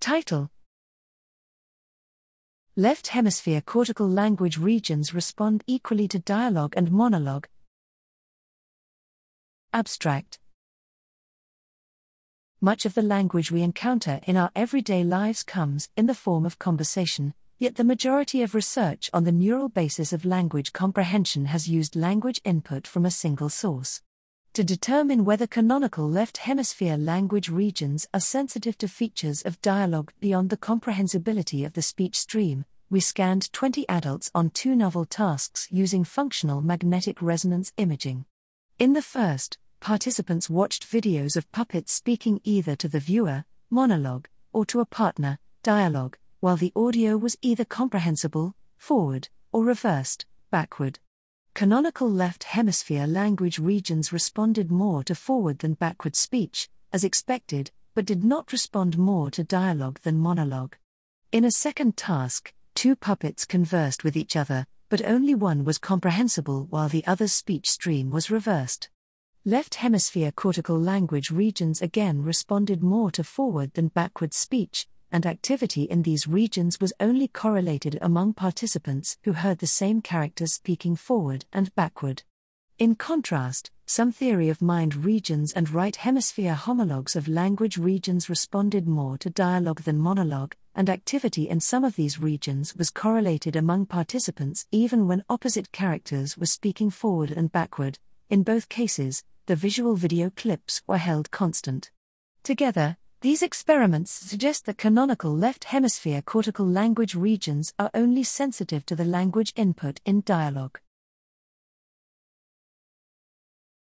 Title Left hemisphere cortical language regions respond equally to dialogue and monologue. Abstract Much of the language we encounter in our everyday lives comes in the form of conversation, yet the majority of research on the neural basis of language comprehension has used language input from a single source. To determine whether canonical left hemisphere language regions are sensitive to features of dialogue beyond the comprehensibility of the speech stream, we scanned 20 adults on two novel tasks using functional magnetic resonance imaging. In the first, participants watched videos of puppets speaking either to the viewer, monologue, or to a partner, dialogue, while the audio was either comprehensible, forward, or reversed, backward. Canonical left hemisphere language regions responded more to forward than backward speech, as expected, but did not respond more to dialogue than monologue. In a second task, two puppets conversed with each other, but only one was comprehensible while the other's speech stream was reversed. Left hemisphere cortical language regions again responded more to forward than backward speech, and activity in these regions was only correlated among participants who heard the same characters speaking forward and backward. In contrast, some theory of mind regions and right hemisphere homologues of language regions responded more to dialogue than monologue, and activity in some of these regions was correlated among participants even when opposite characters were speaking forward and backward. In both cases, the visual video clips were held constant. Together, these experiments suggest that canonical left hemisphere cortical language regions are only sensitive to the language input in dialogue.